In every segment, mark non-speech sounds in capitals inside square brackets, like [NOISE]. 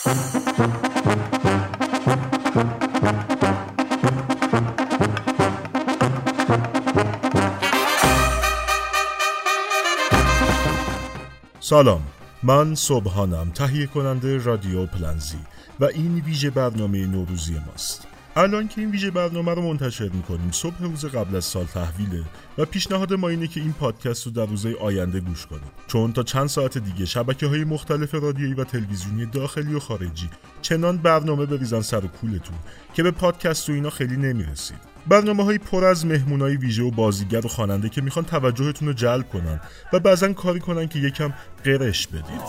سلام من صبحانم تهیه کننده رادیو پلنزی و این ویژه برنامه نوروزی ماست. الان که این ویژه برنامه رو منتشر می‌کنیم صبح روز قبل از سال تحویله و پیشنهاد ما اینه که این پادکست رو در روزهای آینده گوش کنیم. چون تا چند ساعت دیگه شبکه های مختلف رادیویی و تلویزیونی داخلی و خارجی چنان برنامه بریزن سر و کولتون که به پادکست و اینا خیلی نمی‌رسید. برنامه های پر از مهمون های ویژه و بازیگر و خواننده که می‌خوان توجهتون رو جلب کنن و بعضا کاری کنن که یکم قرش بدید.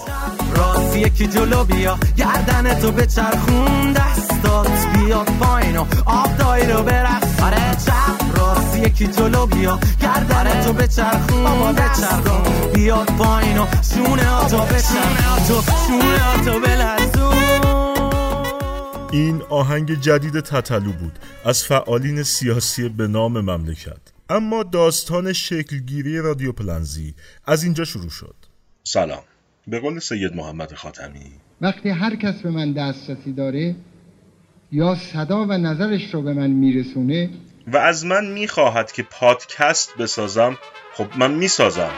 راستی یکی جلو بیا گردن تو به چرخون دستات بیاد پایین و آب دایی رو برقص آره چپ. راستی یکی جلو بیا گردن تو به چرخون بابا به چرخون. بیاد پایین و شونه آتو به چرخون شونه آتو بلرزون. این آهنگ جدید تتلو بود از فعالین سیاسی به نام مملکت. اما داستان شکلگیری رادیو پلنزی از اینجا شروع شد. سلام. به قول سید محمد خاتمی. وقتی هر کس به من دسترسی داره یا صدا و نظرش رو به من میرسونه و از من می‌خواهد که پادکست بسازم خب من می‌سازم.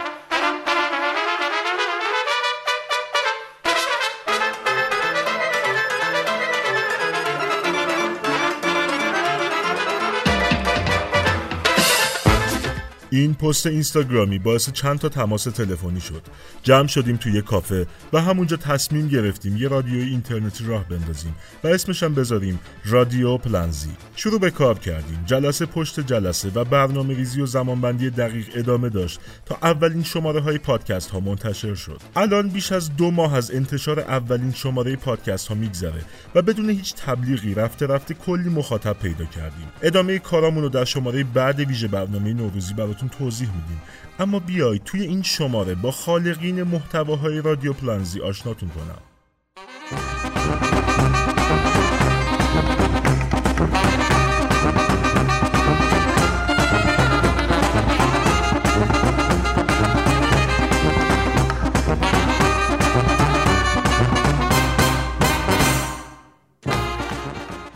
این پست اینستاگرامی باعث چند تا تماس تلفنی شد. جمع شدیم توی کافه و همونجا تصمیم گرفتیم یه رادیوی اینترنتی راه بندازیم و اسمش هم بذاریم رادیو پلنزی. شروع به کار کردیم. جلسه پشت جلسه و برنامه ریزی و زمانبندی دقیق ادامه داشت تا اولین شماره های پادکست ها منتشر شد. الان بیش از دو ماه از انتشار اولین شماره پادکست ها میگذره و بدون هیچ تبلیغی رفته رفته کلی مخاطب پیدا کردیم. ادامه کارامون رو در شماره بعد ویژه برنامه نوروزی براتون توضیح میدیم. اما بیایید توی این شماره با خالقین محتواهای رادیو پلانزی آشناتون کنم.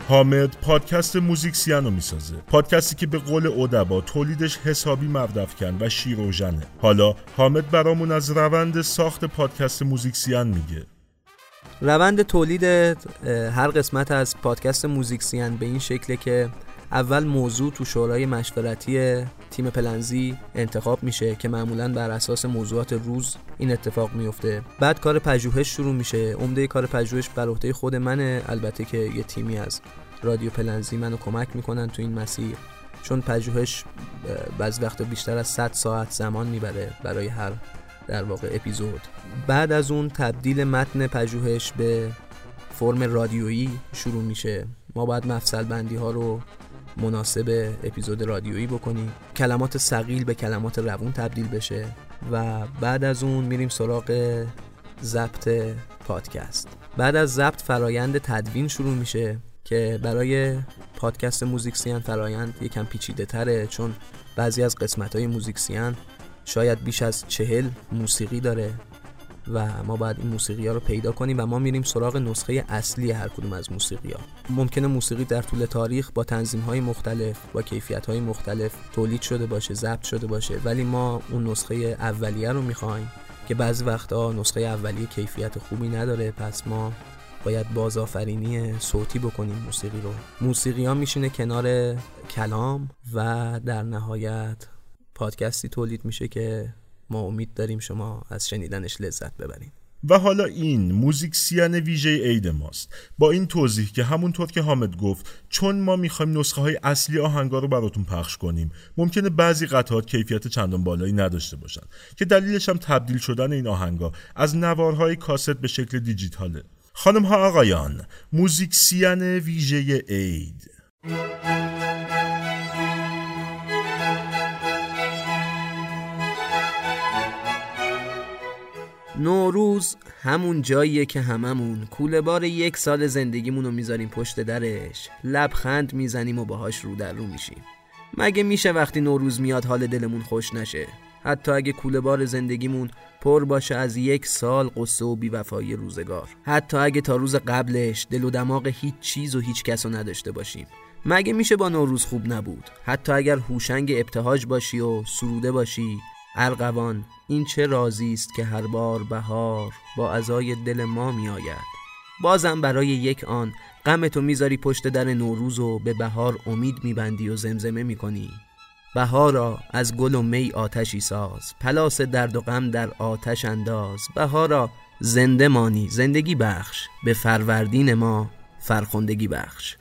حامد پادکست موزیکسیان رو می‌سازه. پادکستی که به قول ادبا تولیدش حسابی مردفکن و شیروژنه حالا حامد برامون از روند ساخت پادکست موزیکسیان میگه. روند تولید هر قسمت از پادکست موزیکسیان به این شکله که اول موضوع تو شورای مشورتی تیم پلنزی انتخاب میشه که معمولا بر اساس موضوعات روز این اتفاق میفته. بعد کار پژوهش شروع میشه. عمده کار پژوهش بر عهده خود منه. البته که یه تیمی از رادیو پلنزی منو کمک می‌کنن تو این مسیر. چون پژوهش بعض وقتا بیشتر از 100 ساعت زمان می‌بره برای هر در واقع اپیزود. بعد از اون تبدیل متن پژوهش به فرم رادیویی شروع میشه. ما باید مفصل بندی ها رو مناسب اپیزود رادیویی بکنیم. کلمات سقیل به کلمات روون تبدیل بشه و بعد از اون میریم سراغ ضبط پادکست. بعد از ضبط فرایند تدوین شروع میشه که برای پادکست موزیکسیان فرایند یکم پیچیده تره چون بعضی از قسمت های موزیکسیان شاید بیش از چهل موسیقی داره. و ما باید این موسیقی ها رو پیدا کنیم و ما میریم سراغ نسخه اصلی هر کدوم از موسیقی ها ممکنه موسیقی در طول تاریخ با تنظیم های مختلف با کیفیت های مختلف تولید شده باشه ضبط شده باشه ولی ما اون نسخه اولیه رو می‌خوایم که بعضی وقتا نسخه اولیه کیفیت خوبی نداره پس ما باید بازآفرینی صوتی بکنیم موسیقی رو. موسیقی ها میشینه کنار کلام و در نهایت پادکستی تولید میشه که ما امید داریم شما از شنیدنش لذت ببرید و حالا این موزیکسیان ویژه عید ماست. با این توضیح که همونطور که حامد گفت چون ما می‌خوایم نسخه های اصلی آهنگا رو براتون پخش کنیم ممکنه بعضی قطعات کیفیت چندان بالایی نداشته باشن که دلیلش هم تبدیل شدن این آهنگا از نوارهای کاست به شکل دیجیتاله. خانم ها آقایان موزیکسیان ویژه عید. نوروز همون جاییه که هممون کوله بار یک سال زندگیمون رو می‌ذاریم پشت درش. لبخند می‌زنیم و باهاش رو در رو میشیم. مگه میشه وقتی نوروز میاد حال دلمون خوش نشه؟ حتی اگه کوله بار زندگیمون پر باشه از یک سال قصه و بیوفایی روزگار. حتی اگه تا روز قبلش دل و دماغ هیچ چیز و هیچ کس رو نداشته باشیم. مگه میشه با نوروز خوب نبود؟ حتی اگر هوشنگ ابتهاج باشی و سروده باشی ارغوان این چه رازی است که هر بار بهار با ازای دل ما میآید؟ بازم برای یک آن غم تو می‌ذاری پشت در نوروز و به بهار امید میبندی و زمزمه می‌کنی. بهارا از گل و می آتشی ساز پلاس درد و غم در آتش انداز. بهارا زنده مانی زندگی بخش به فروردین ما فرخندگی بخش.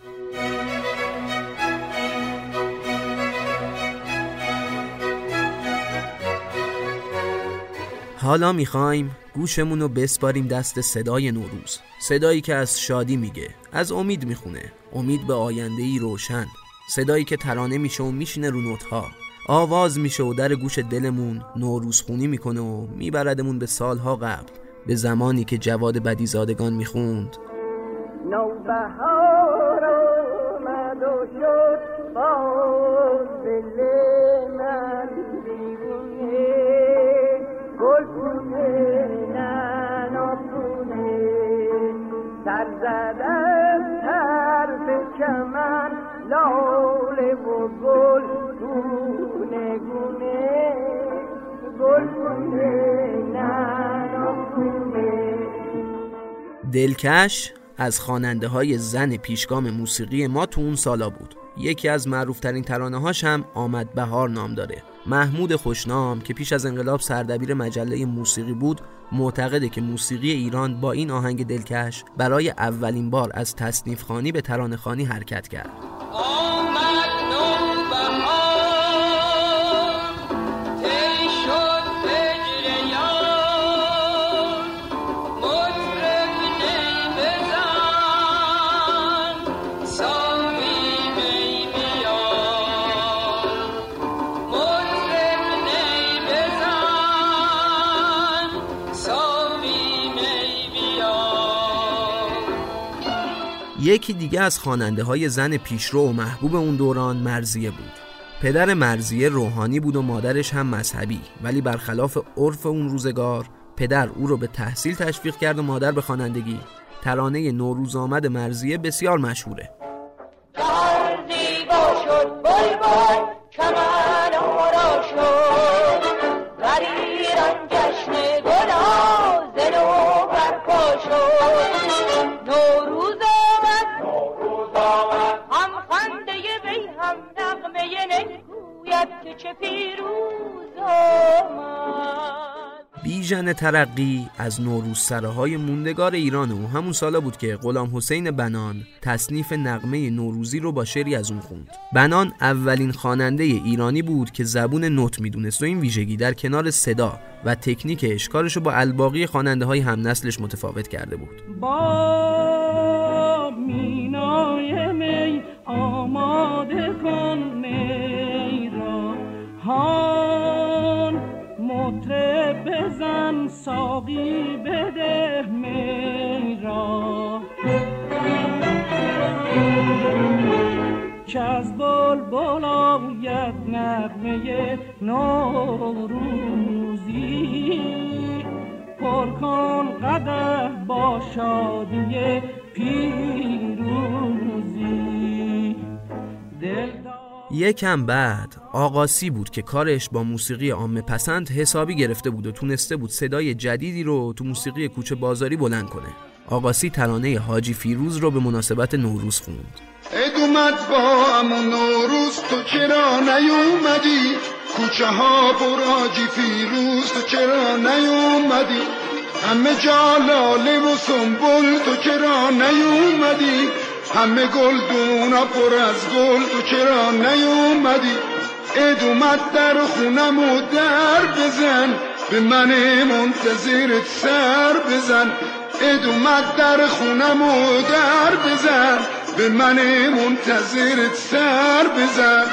حالا می‌خوایم گوشمون رو بسپاریم دست صدای نوروز. صدایی که از شادی میگه از امید می‌خونه. امید به آینده ای روشن. صدایی که ترانه میشه و میشینه رو نوتها. آواز میشه و در گوش دلمون نوروز خونی می‌کنه و میبردمون به سالها قبل به زمانی که جواد بدیزادگان می‌خوند. نوبهار آمد و شد باز دلکش از خواننده های زن پیشگام موسیقی ما تو اون سالا بود. یکی از معروفترین ترانه هاش هم آمد بهار نام داره. محمود خوشنام که پیش از انقلاب سردبیر مجله موسیقی بود معتقده که موسیقی ایران با این آهنگ دلکش برای اولین بار از تصنیف خانی به ترانه خانی حرکت کرد. یکی دیگه از خواننده های زن پیشرو و محبوب اون دوران مرزیه بود. پدر مرزیه روحانی بود و مادرش هم مذهبی ولی برخلاف عرف اون روزگار پدر او رو به تحصیل تشویق کرد و مادر به خوانندگی. ترانه نوروز آمد مرزیه بسیار مشهوره. بیژن ترقی از نوروز سراهای موندگار ایران و همون سالا بود که غلام حسین بنان تصنیف نغمه نوروزی رو با شعری از اون خوند. بنان اولین خواننده ایرانی بود که زبون نوت می‌دونست و این ویژگی در کنار صدا و تکنیک اشکارش رو با الباقی خواننده های هم نسلش متفاوت کرده بود. با مینای می آماده کن می را. مطرب بزن ساقی بده می را. که از بلبل آید نغمه نوروزی. پر کن قدح با شادی یکم بعد آقاسی بود که کارش با موسیقی عامه پسند حسابی گرفته بود و تونسته بود صدای جدیدی رو تو موسیقی کوچه بازاری بلند کنه. آقاسی ترانه حاجی فیروز رو به مناسبت نوروز خوند. عید اومد با نوروز تو چرا نیومدی؟ کوچه ها براجی فیروز تو چرا نیومدی؟ همه جا لاله و سنبل تو چرا نیومدی؟ همه گل دونا پر از گل تو چرا نیومدی؟ عید اومد در خونم و در بزن به من منتظرت سر بزن. عید اومد در خونم و در بزن به من منتظرت سر بزن.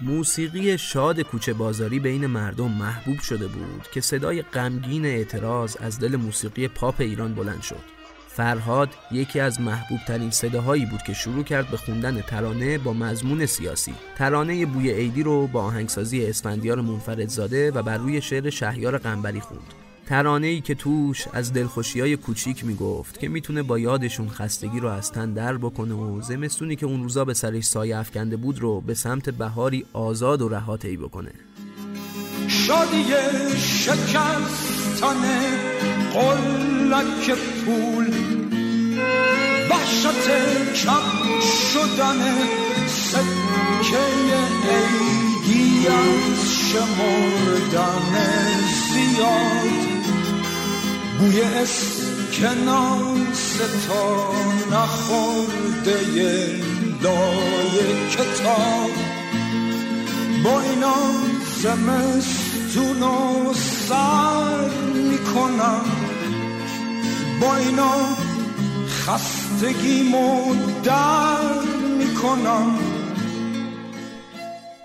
موسیقی شاد کوچه بازاری بین مردم محبوب شده بود که صدای غمگین اعتراض از دل موسیقی پاپ ایران بلند شد. فرهاد یکی از محبوب ترین صداهایی بود که شروع کرد به خوندن ترانه با مضمون سیاسی. ترانه بوی عیدی رو با آهنگسازی اسفندیار منفردزاده و بر روی شعر شهیار قنبری خوند. ترانه ای که توش از دلخوشی های کوچیک می‌گفت که می‌تونه با یادشون خستگی رو از تن در بکنه و زمستونی که اون روزا به سرش سایه افکنده بود رو به سمت بهاری آزاد و رها طی بکنه. شادی شکستن قلک پول وحشت کم شدن سکه عیدی از شمردن زیاد. بوی اسکناس تا نخورده لای کتاب. با اینا زمستون و سر می‌کنم. با اینا خستگیمو در می‌کنم.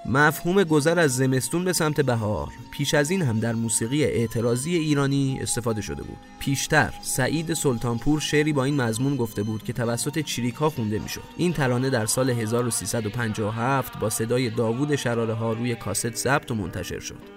مفهوم گذر از زمستون به سمت بهار. پیش از این هم در موسیقی اعتراضی ایرانی استفاده شده بود. پیشتر سعید سلطانپور شعری با این مضمون گفته بود که توسط چریک ها خونده می‌شد. این ترانه در سال 1357 با صدای داوود شراره روی کاست ضبط و منتشر شد.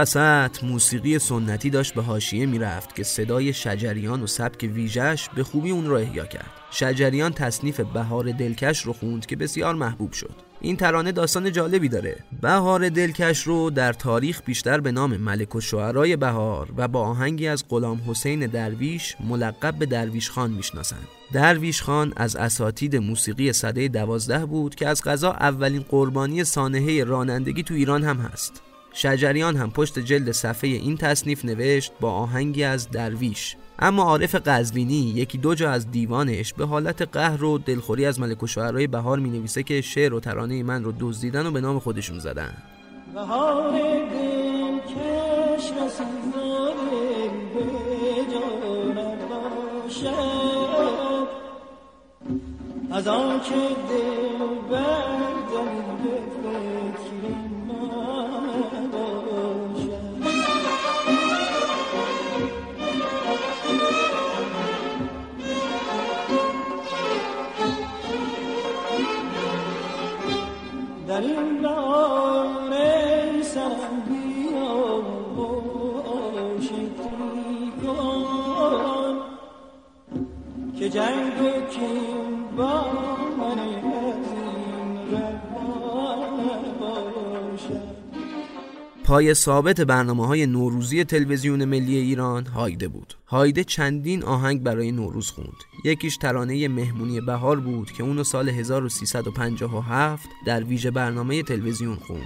وسط موسیقی سنتی داشت به حاشیه می‌رفت که صدای شجریان و سبک ویژش به خوبی اون رو احیا کرد. شجریان تصنیف بهار دلکش رو خوند که بسیار محبوب شد. این ترانه داستان جالبی داره. بهار دلکش رو در تاریخ بیشتر به نام ملک و شعرای بهار و با آهنگی از غلام حسین درویش ملقب به درویش خان می‌شناسند. درویش خان از اساتید موسیقی صده دوازده بود که از غذا اولین قربانی سانحه رانندگی تو ایران هم هست. شجریان هم پشت جلد صفحه این تصنیف نوشت با آهنگی از درویش. اما عارف قزوینی یکی دو جا از دیوانش به حالت قهر و دلخوری از ملک و شعرهای بهار می نویسه که شعر و ترانه من رو دزدیدن و به نام خودشون زدن. از آن که دل جنگ و با من از این پای ثابت برنامه های نوروزی تلویزیون ملی ایران هایده بود. هایده چندین آهنگ برای نوروز خوند. یکیش ترانه مهمونی بهار بود که اونو سال 1357 در ویژه برنامه تلویزیون خوند.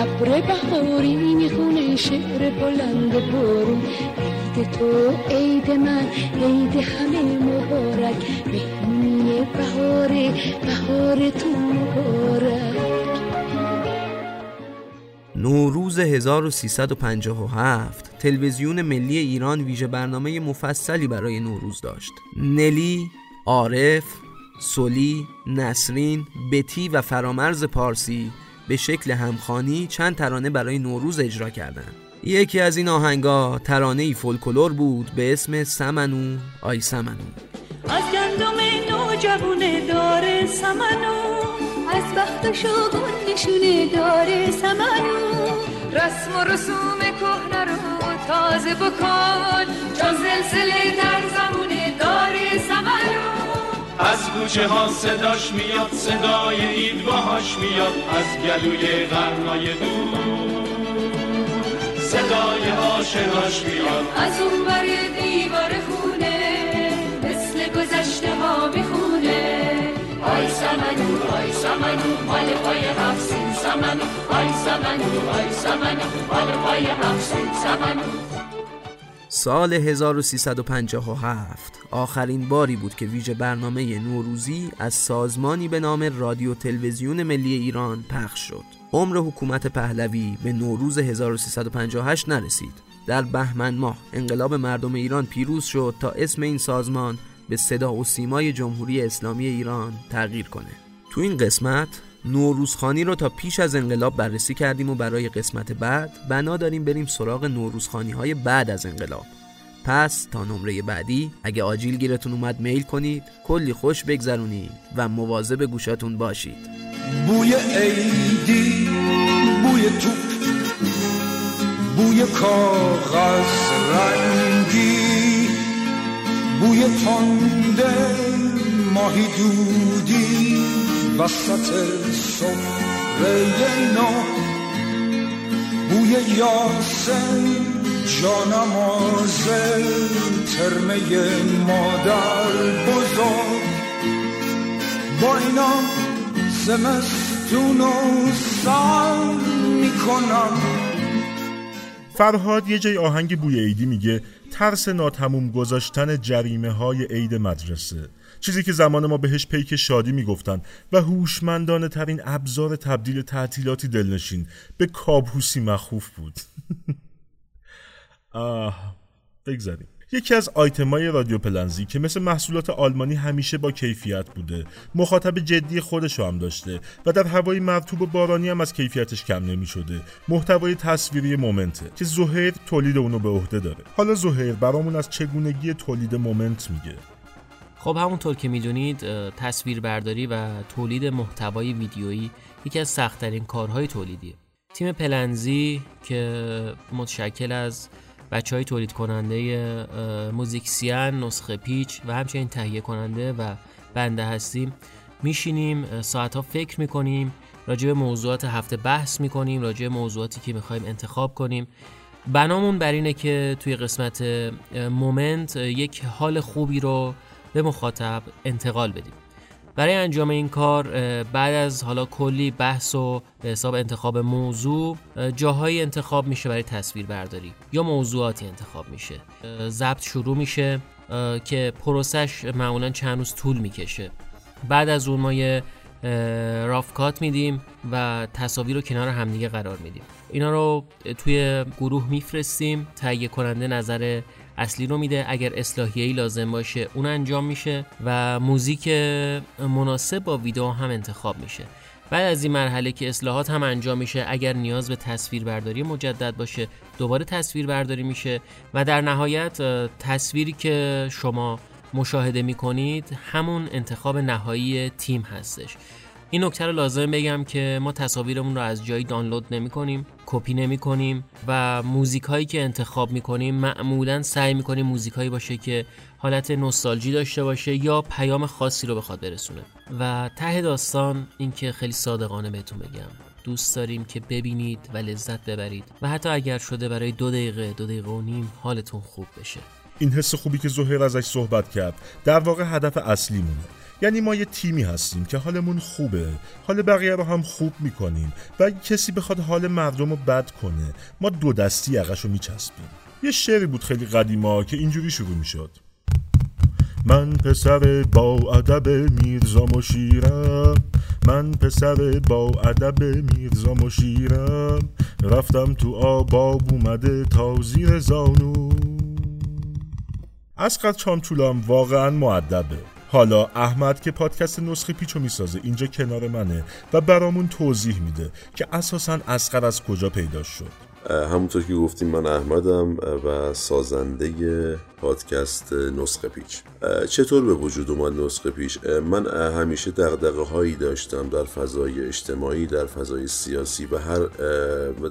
ابر بهاری می‌خونه شعر بلند بارون عید تو عید من عید همه مبارک مهمونی بهاره بهار تو مبارک نوروز 1357 تلویزیون ملی ایران ویژه برنامه مفصلی برای نوروز داشت. نلی، عارف، سلی، نسرین، بتی و فرامرز پارسی به شکل همخانی چند ترانه برای نوروز اجرا کردند. یکی از این آهنگا ترانه ای فولکلور بود به اسم سمنو آی سمنو. از گندم نوجوونه داره سمنو. از بخت و شاگون نشونه داره سمنو. رسم و رسوم کهنه رو تازه بکن چون زلزله در از کوچه ها صداش میاد صدای عید باهاش میاد از گلوی غرنای دور صدای آشناش میاد. از اون بر دیوار خونه مثل گذشته ها می‌خونه. آی سمنو آی سمنو مال پای هفسین سمنو. آی سمنو آی سمنو مال پای هفسین سمنو. سال 1357 آخرین باری بود که ویژه برنامه نوروزی از سازمانی به نام رادیو تلویزیون ملی ایران پخش شد. عمر حکومت پهلوی به نوروز 1358 نرسید. در بهمن ماه انقلاب مردم ایران پیروز شد تا اسم این سازمان به صدا و سیمای جمهوری اسلامی ایران تغییر کنه. تو این قسمت نوروزخانی رو تا پیش از انقلاب بررسی کردیم و برای قسمت بعد بنا داریم بریم سراغ نوروزخانی های بعد از انقلاب. پس تا نمره بعدی اگه آجیل گیرتون اومد میل کنید کلی خوش بگذرونید و مواظب گوشاتون باشید. بوی عیدی بوی توپ بوی کاغذ رنگی بوی تنده ماهی دودی. وسط سفره نو بوی یاسم جانماز ترمه مادر بزرگ. با اینا زمستون و سر می‌کنم. فرهاد یه جای آهنگ بوی عیدی میگه ترس ناتموم گذاشتن جریمه های عید مدرسه. چیزی که زمان ما بهش پیک شادی می‌گفتن و هوشمندانه ترین ابزار تبدیل تعطیلاتی دلنشین به کابوسی مخوف بود. [LAUGHS] آه بگذاریم. یکی از آیتمای رادیو پلنزی که مثل محصولات آلمانی همیشه با کیفیت بوده. مخاطب جدی خودش هم داشته و در هوای مرتوب و بارانی هم از کیفیتش کم نمی شده محتوای تصویری مومنته که زهیر تولید اونو به عهده داره. حالا زهیر برامون از چگونگی تولید مومنت میگه؟ خب همونطور که می‌دونید تصویربرداری و تولید محتوای ویدیویی یکی از سختترین کارهای تولیدیه. تیم پلنزی که متشکل از بچه های تولید کننده موزیکسیان، نسخه پیچ و همچنین تهیه کننده و بنده هستیم. میشینیم ساعت ها فکر می‌کنیم راجع به موضوعات هفته بحث می‌کنیم راجع به موضوعاتی که می‌خوایم انتخاب کنیم. بنامون بر اینه که توی قسمت مومنت یک حال خوبی رو به مخاطب انتقال بدیم. برای انجام این کار بعد از حالا کلی بحث و به حساب انتخاب موضوع اه، جاهایی انتخاب میشه برای تصویر برداری یا موضوعاتی انتخاب میشه. ضبط شروع میشه که پروسش معمولا چند روز طول می‌کشه. بعد از اون ما یه اه، راف کات میدیم و تصاویر رو کنار همدیگه قرار میدیم. اینا رو توی گروه میفرستیم تهیه کننده نظر اصلی رو میده. اگر اصلاحیه‌ای لازم باشه اون انجام میشه و موزیک مناسب با ویدیو هم انتخاب میشه. بعد از این مرحله که اصلاحات هم انجام میشه اگر نیاز به تصویر برداری مجدد باشه دوباره تصویر برداری میشه و در نهایت تصویری که شما مشاهده می‌کنید همون انتخاب نهایی تیم هستش. این نکته رو لازم بگم که ما تصاویرمون رو از جایی دانلود نمی کنیم کپی نمی کنیم و موزیک هایی که انتخاب می کنیم معمولا سعی می کنیم موزیک هایی باشه که حالت نوستالژی داشته باشه یا پیام خاصی رو بخواد برسونه. و ته داستان این که خیلی صادقانه بهتون بگم. دوست داریم که ببینید و لذت ببرید. و حتی اگر شده برای دو دقیقه دو دقیقه و نیم حالتون خوب بشه. این حس خوبی که زهیر ازش صحبت کرد در واقع هدف اصلیمونه. یعنی ما یه تیمی هستیم که حالمون خوبه حال بقیه رو هم خوب می‌کنیم و اگه کسی بخواد حال مردم رو بد کنه ما دو دستی عقش رو میچسبیم. یه شعری بود خیلی قدیما که اینجوری شروع می‌شد. من پسر با ادب میرزا مشیرم من پسر با ادب میرزا مشیرم. رفتم تو آباب اومده تا زیر زانو. اسقد چامچولام واقعا معدبه. حالا احمد که پادکست نسخه پیچو می‌سازه اینجا کنار منه و برامون توضیح میده که اساسا اسقر از کجا پیدا شد. همونطور که گفتیم من احمدم و سازنده پادکست نسخه پیچ. چطور به وجود اومد نسخه پیچ؟ من همیشه دقدقه هایی داشتم در فضای اجتماعی در فضای سیاسی و هر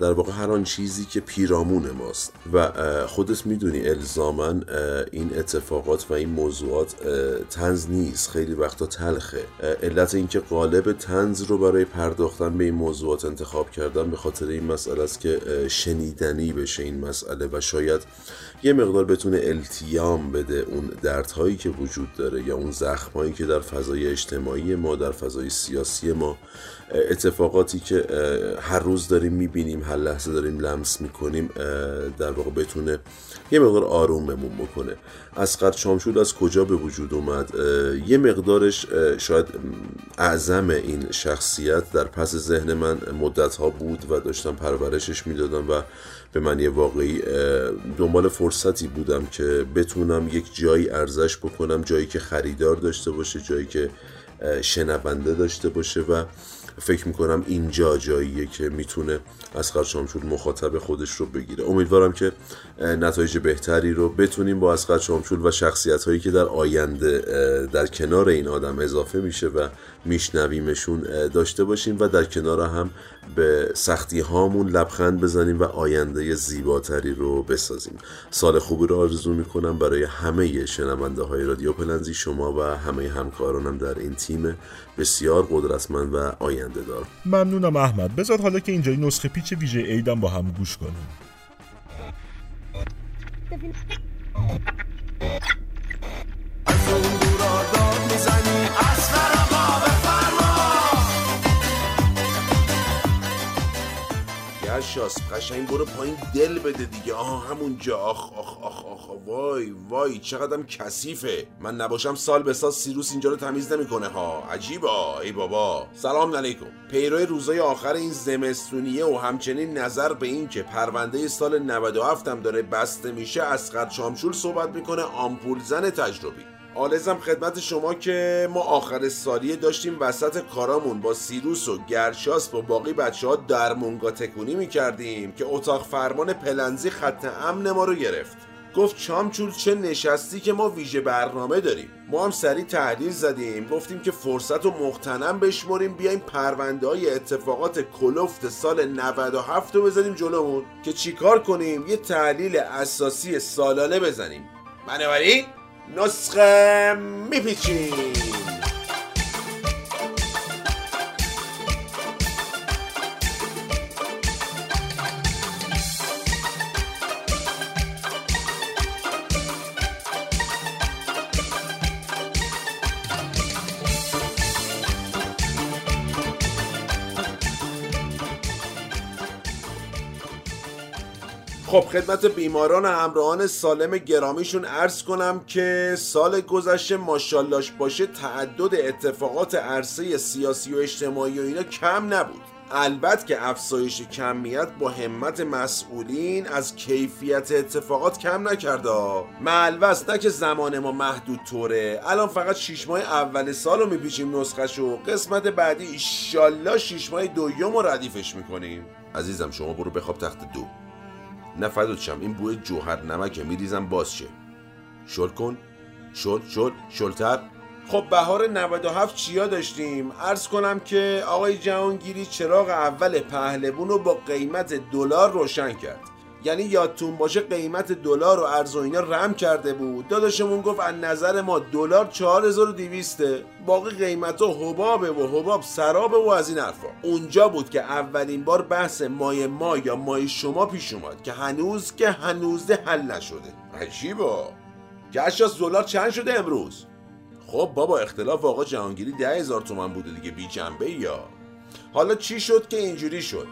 در واقع هر آن چیزی که پیرامون ماست. و خودت می‌دونی الزامن این اتفاقات و این موضوعات تنز نیست. خیلی وقتا تلخه. علت اینکه قالب تنز رو برای پرداختن به این موضوعات انتخاب کردم به خاطر این مسئله است که شنیدنی بشه این مسئله و شاید یه مقدار بتونه التیام بده اون دردهایی که وجود داره یا اون زخمایی که در فضای اجتماعی ما در فضای سیاسی ما اتفاقاتی که هر روز داریم می‌بینیم هر لحظه داریم لمس می‌کنیم در واقع بتونه یه مقدار آروممون بکنه. اسقر شامشول از کجا به وجود اومد؟ یه مقدارش شاید اعظم این شخصیت در پس ذهن من مدت ها بود و داشتم پرورشش می‌دادم و به معنی واقعی دنبال فرصتی بودم که بتونم یک جایی ارزش بکنم جایی که خریدار داشته باشه جایی که شنونده داشته باشه و فکر می‌کنم اینجا جاییه که می‌تونه اسقر شامچول مخاطب خودش رو بگیره. امیدوارم که نتایج بهتری رو بتونیم با اسقر شامچول و شخصیت هایی که در آینده در کنار این آدم اضافه میشه و میشنویمشون داشته باشیم و در کنار هم به سختی هامون لبخند بزنیم و آینده زیباتری رو بسازیم. سال خوبی رو آرزو می‌کنم برای همه شنونده های رادیو پلنزی شما و همه همکارانم در این تیم بسیار قدرتمند و آینده. دار. ممنونم احمد. بذار حالا که اینجای نسخه پیچ ویژه ایدم با هم گوش کنیم. شاس قشنگ برو پایین دل بده دیگه. آها همونجا آخ آخ آخ آخ وای وای چقدرم کثیفه. من نباشم سال به سال سیروس اینجا رو تمیز نمی‌کنه. ها عجیبا ای بابا. سلام علیکم. پیرو روزای آخر این زمستونیه و همچنین نظر به این که پرونده سال 97 هم داره بسته میشه از شامشول صحبت می‌کنه. آمپول زن تجربی. آلزم خدمت شما که ما آخر سالیه داشتیم وسط کارامون با سیروس و گرشاس با باقی بچه ها درمونگا تکونی می‌کردیم که اتاق فرمان پلنزی خط امن ما رو گرفت. گفت چامچول چه نشستی که ما ویژه برنامه داریم. ما هم سریع تحلیل زدیم گفتیم که فرصت رو مختنم بشمریم بیایم پرونده های اتفاقات کلفت سال 97 رو بزنیم جلومون که چیکار کنیم؟ یه تحلیل اساسی سالانه بزنیم. بنابراین نسخه میپیچیم. خب خدمت بیماران و همراهان سالم گرامیشون عرض کنم که سال گذشته ماشاللاش باشه تعدد اتفاقات عرصه سیاسی و اجتماعی و اینا کم نبود. البته که افزایش کمیت با همت مسئولین از کیفیت اتفاقات کم نکرده. معلوست نه که زمان ما محدود طوره. الان فقط شیش ماه اول سال رو میپیچیم نسخه و قسمت بعدی ایشالله شیش ماه دوم رو ردیفش می‌کنیم. عزیزم شما برو بخواب تخت دو. نه فدات این بوی جوهر نمکه. میریزم باز شه. شل کن. شل شل شلتر. خب بهار 97 چیا داشتیم؟ عرض کنم که آقای جهانگیری چراغ اول پهلوون رو با قیمت دلار روشن کرد. یعنی یادتون باشه قیمت دلار و ارز و اینا رم کرده بود. داداشمون گفت از نظر ما دلار 4200 باقی قیمت ها حبابه و حباب سرابه و از این حرفا. اونجا بود که اولین بار بحث مای ما یا مای شما پیش اومد که هنوز که هنوز حل نشده. عجیبا گشت از دلار چند شده امروز؟ خب بابا اختلاف آقا جهانگیری ده هزار تومن بوده دیگه بی جنبه یا؟ حالا چی شد که اینجوری شد؟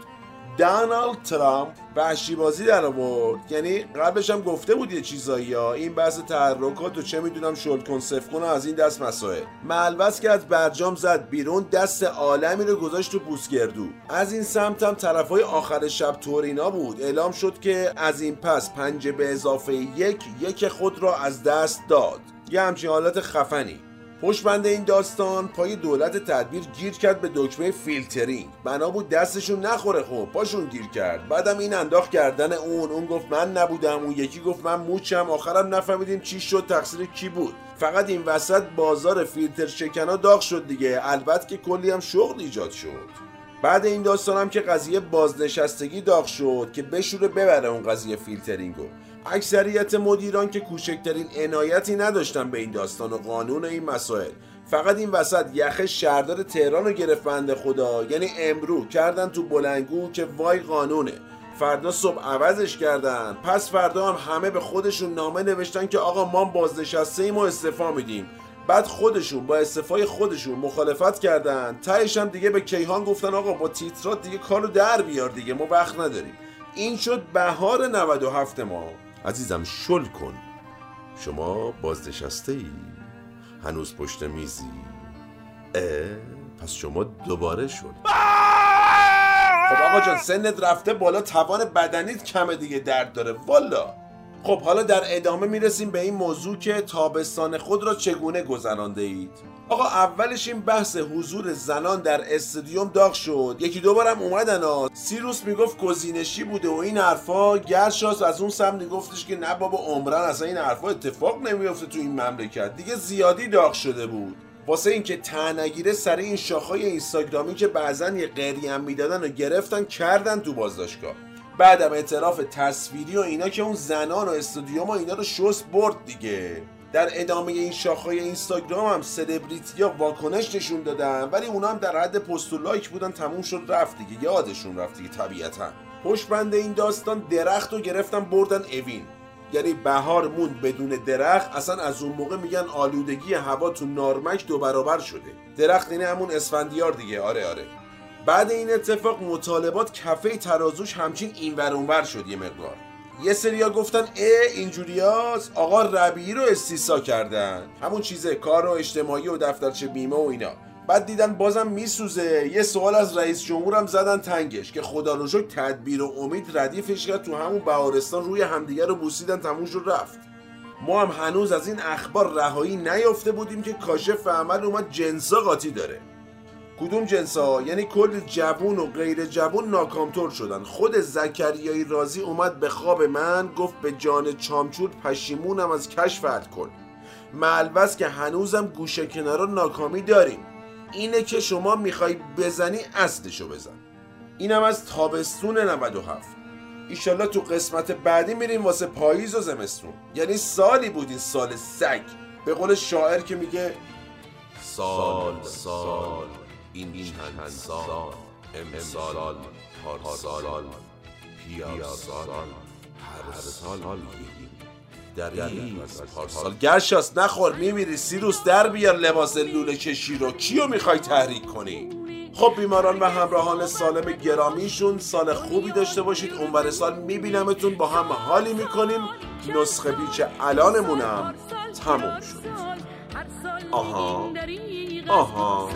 دانالد ترامپ وحشی بازی در آورد. یعنی قبلش هم گفته بود یه چیزایی ها. این بحث تحرکات و چه می‌دونم شل کن صف از این دست مسائل. ملوس که از برجام زد بیرون دست عالمی رو گذاشت تو بوسگردو. از این سمت هم طرف های آخر شب تورینا بود. اعلام شد که از این پس پنج به اضافه یک یک خود را از دست داد. یه همچین حالت خفنی. پشت بند این داستان پای دولت تدبیر گیر کرد به دکمه فیلترینگ. بنا بود دستشون نخوره خب پاشون گیر کرد. بعدم این انداخت گردن اون. اون گفت من نبودم. اون یکی گفت من موچم. آخرم نفهمیدیم چی شد تقصیر کی بود. فقط این وسط بازار فیلتر شکنا داغ شد دیگه. البته که کلی هم شغل ایجاد شد. بعد این داستانم که قضیه بازنشستگی داغ شد که بشوره ببره اون قضیه فیلترینگو. اکثریت مدیران که کوچکترین عنایتی نداشتن به این داستان و قانون این مسائل. فقط این وسط یخه شهردار تهران رو گرفت خدا. یعنی امرو کردن تو بلنگو که وای قانونه. فردا صبح عوضش کردن. پس فردا هم همه به خودشون نامه نوشتن که آقا ما بازنشسته ایم و استعفا میدیم. بعد خودشون با استعفای خودشون مخالفت کردن. تهش هم دیگه به کیهان گفتن آقا با تیترات دیگه کارو در بیار دیگه ما وقت نداریم. این شد بهار 97 ما. عزیزم شل کن. شما بازنشسته ای. هنوز پشت میزی. پس شما دوباره شد خب آقا جان سنت رفته بالا توان بدنیت کمه دیگه درد داره. والا. خب حالا در ادامه می‌رسیم به این موضوع که تابستان خود را چگونه گذرانده اید؟ آقا اولش این بحث حضور زنان در استادیوم داغ شد. یکی دو بارم اومدن ها. سیروس می‌گفت گزینشی بوده و این حرفا. گرشاس از اون سمت میگفتش که نه بابا عمرن اصلا این حرفا اتفاق نمیافته تو این مملکت. دیگه زیادی داغ شده بود. واسه اینکه تنگیره سر این شاخهای اینستاگرامی که بعضا یه قری هم می‌دادن و گرفتن کردن تو بازداشتگاه. بعدم اعتراف تصویری و اینا که اون زنان و استودیوم و اینا رو شست برد دیگه. در ادامه این شاخهای اینستاگرام هم سلبریتی ها واکنش نشون دادن ولی اونا هم در حد پست و لایک بودن تموم شد رفت دیگه. یادشون رفت دیگه طبیعتا. پشت بند این داستان درخت رو گرفتن بردن اوین. یعنی بهار موند بدون درخت اصلا از اون موقع میگن آلودگی هوا تو نارمک دو برابر شده. درخت یعنی همون اسفندیار دیگه. آره آره. بعد این اتفاق مطالبات کفه ترازوش همچین این اونور شد یه مقدار. یه سریا گفتن اه اینجوریاست آقا ربیعی رو استیسا کردن. همون چیزه کار و اجتماعی و دفترچه بیمه و اینا. بعد دیدن بازم میسوزه. یه سوال از رئیس جمهورم زدن تنگش که خدا رو شکر تدبیر و امید ردیفش کرد تو همون بهارستان روی همدیگه رو بوسیدن تموم شد رفت. ما هم هنوز از این اخبار رهایی نیافته بودیم که کاشف عمل اومد جنسا قاطی داره. کدوم جنسا یعنی کل جوون و غیر جوون ناکامتور شدن. خود زکریای رازی اومد به خواب من گفت به جان چامچور پشیمونم از کشف کن. ملوز که هنوزم گوشه کنارا ناکامی داریم. اینه که شما می‌خوای بزنی اصلشو بزن. اینم از تابستون 97 ایشالله تو قسمت بعدی میریم واسه پاییز و زمستون. یعنی سالی بود این سال سگ. به قول شاعر که میگه سال سال. این چند سال امسال پارسال پیارسال هر سال دریغ از پارسال. گرشاس نخور میمیری سیروس در بیار لباس لوله کشی رو. کیو می‌خوای تحریک کنی؟ خب بیماران و همراهان سالم گرامیشون سال خوبی داشته باشید. اونور سال میبینمتون با هم حالی می‌کنیم. نسخه بیچ الانمونم تموم شد. آها آها.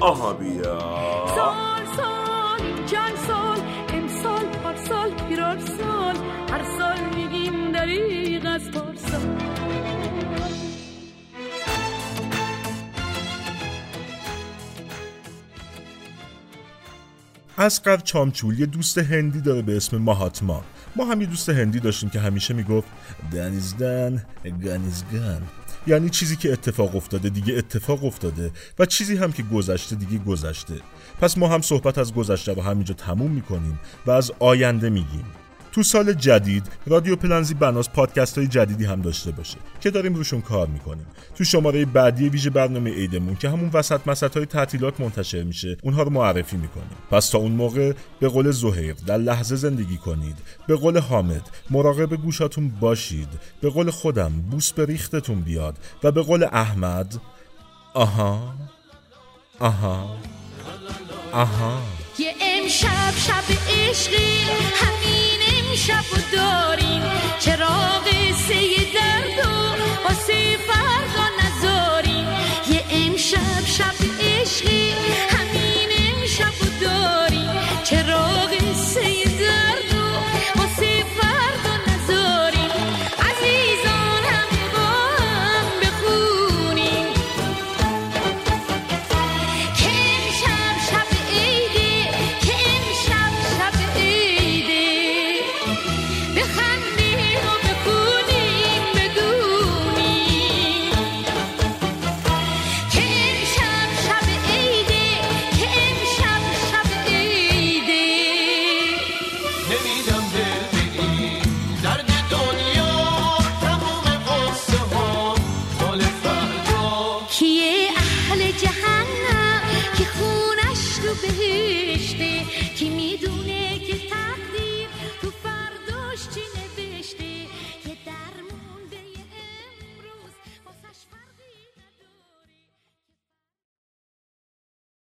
آها بیا. سال سال چند سال امسال پارسال پیرار سال هر سال میگیم دریغ از پارسال. اسقر چامچول یه دوست هندی داره به اسم ماهاتما. ما هم یه دوست هندی داشتیم که همیشه می‌گفت دنیزدن گنیزگن. یعنی چیزی که اتفاق افتاده دیگه اتفاق افتاده و چیزی هم که گذشته دیگه گذشته. پس ما هم صحبت از گذشته رو همینجا تموم می‌کنیم و از آینده میگیم. تو سال جدید رادیو پلنزی بناس پادکست های جدیدی هم داشته باشه که داریم روشون کار می‌کنیم. تو شماره بعدی ویژه برنامه عیدمون که همون وسط مسط های تعطیلات منتشر میشه اونها رو معرفی می‌کنیم. پس تا اون موقع به قول زهیر در لحظه زندگی کنید. به قول حامد مراقب گوشاتون باشید. به قول خودم بوس به ریختتون بیاد. و به قول احمد آها آها آها. یه امشب شب عشقی این شب و داریم. چراغ سه درد و واسه فردا نذاریم؟ یه امشب شب عشقی همین امشب و داریم. چراغ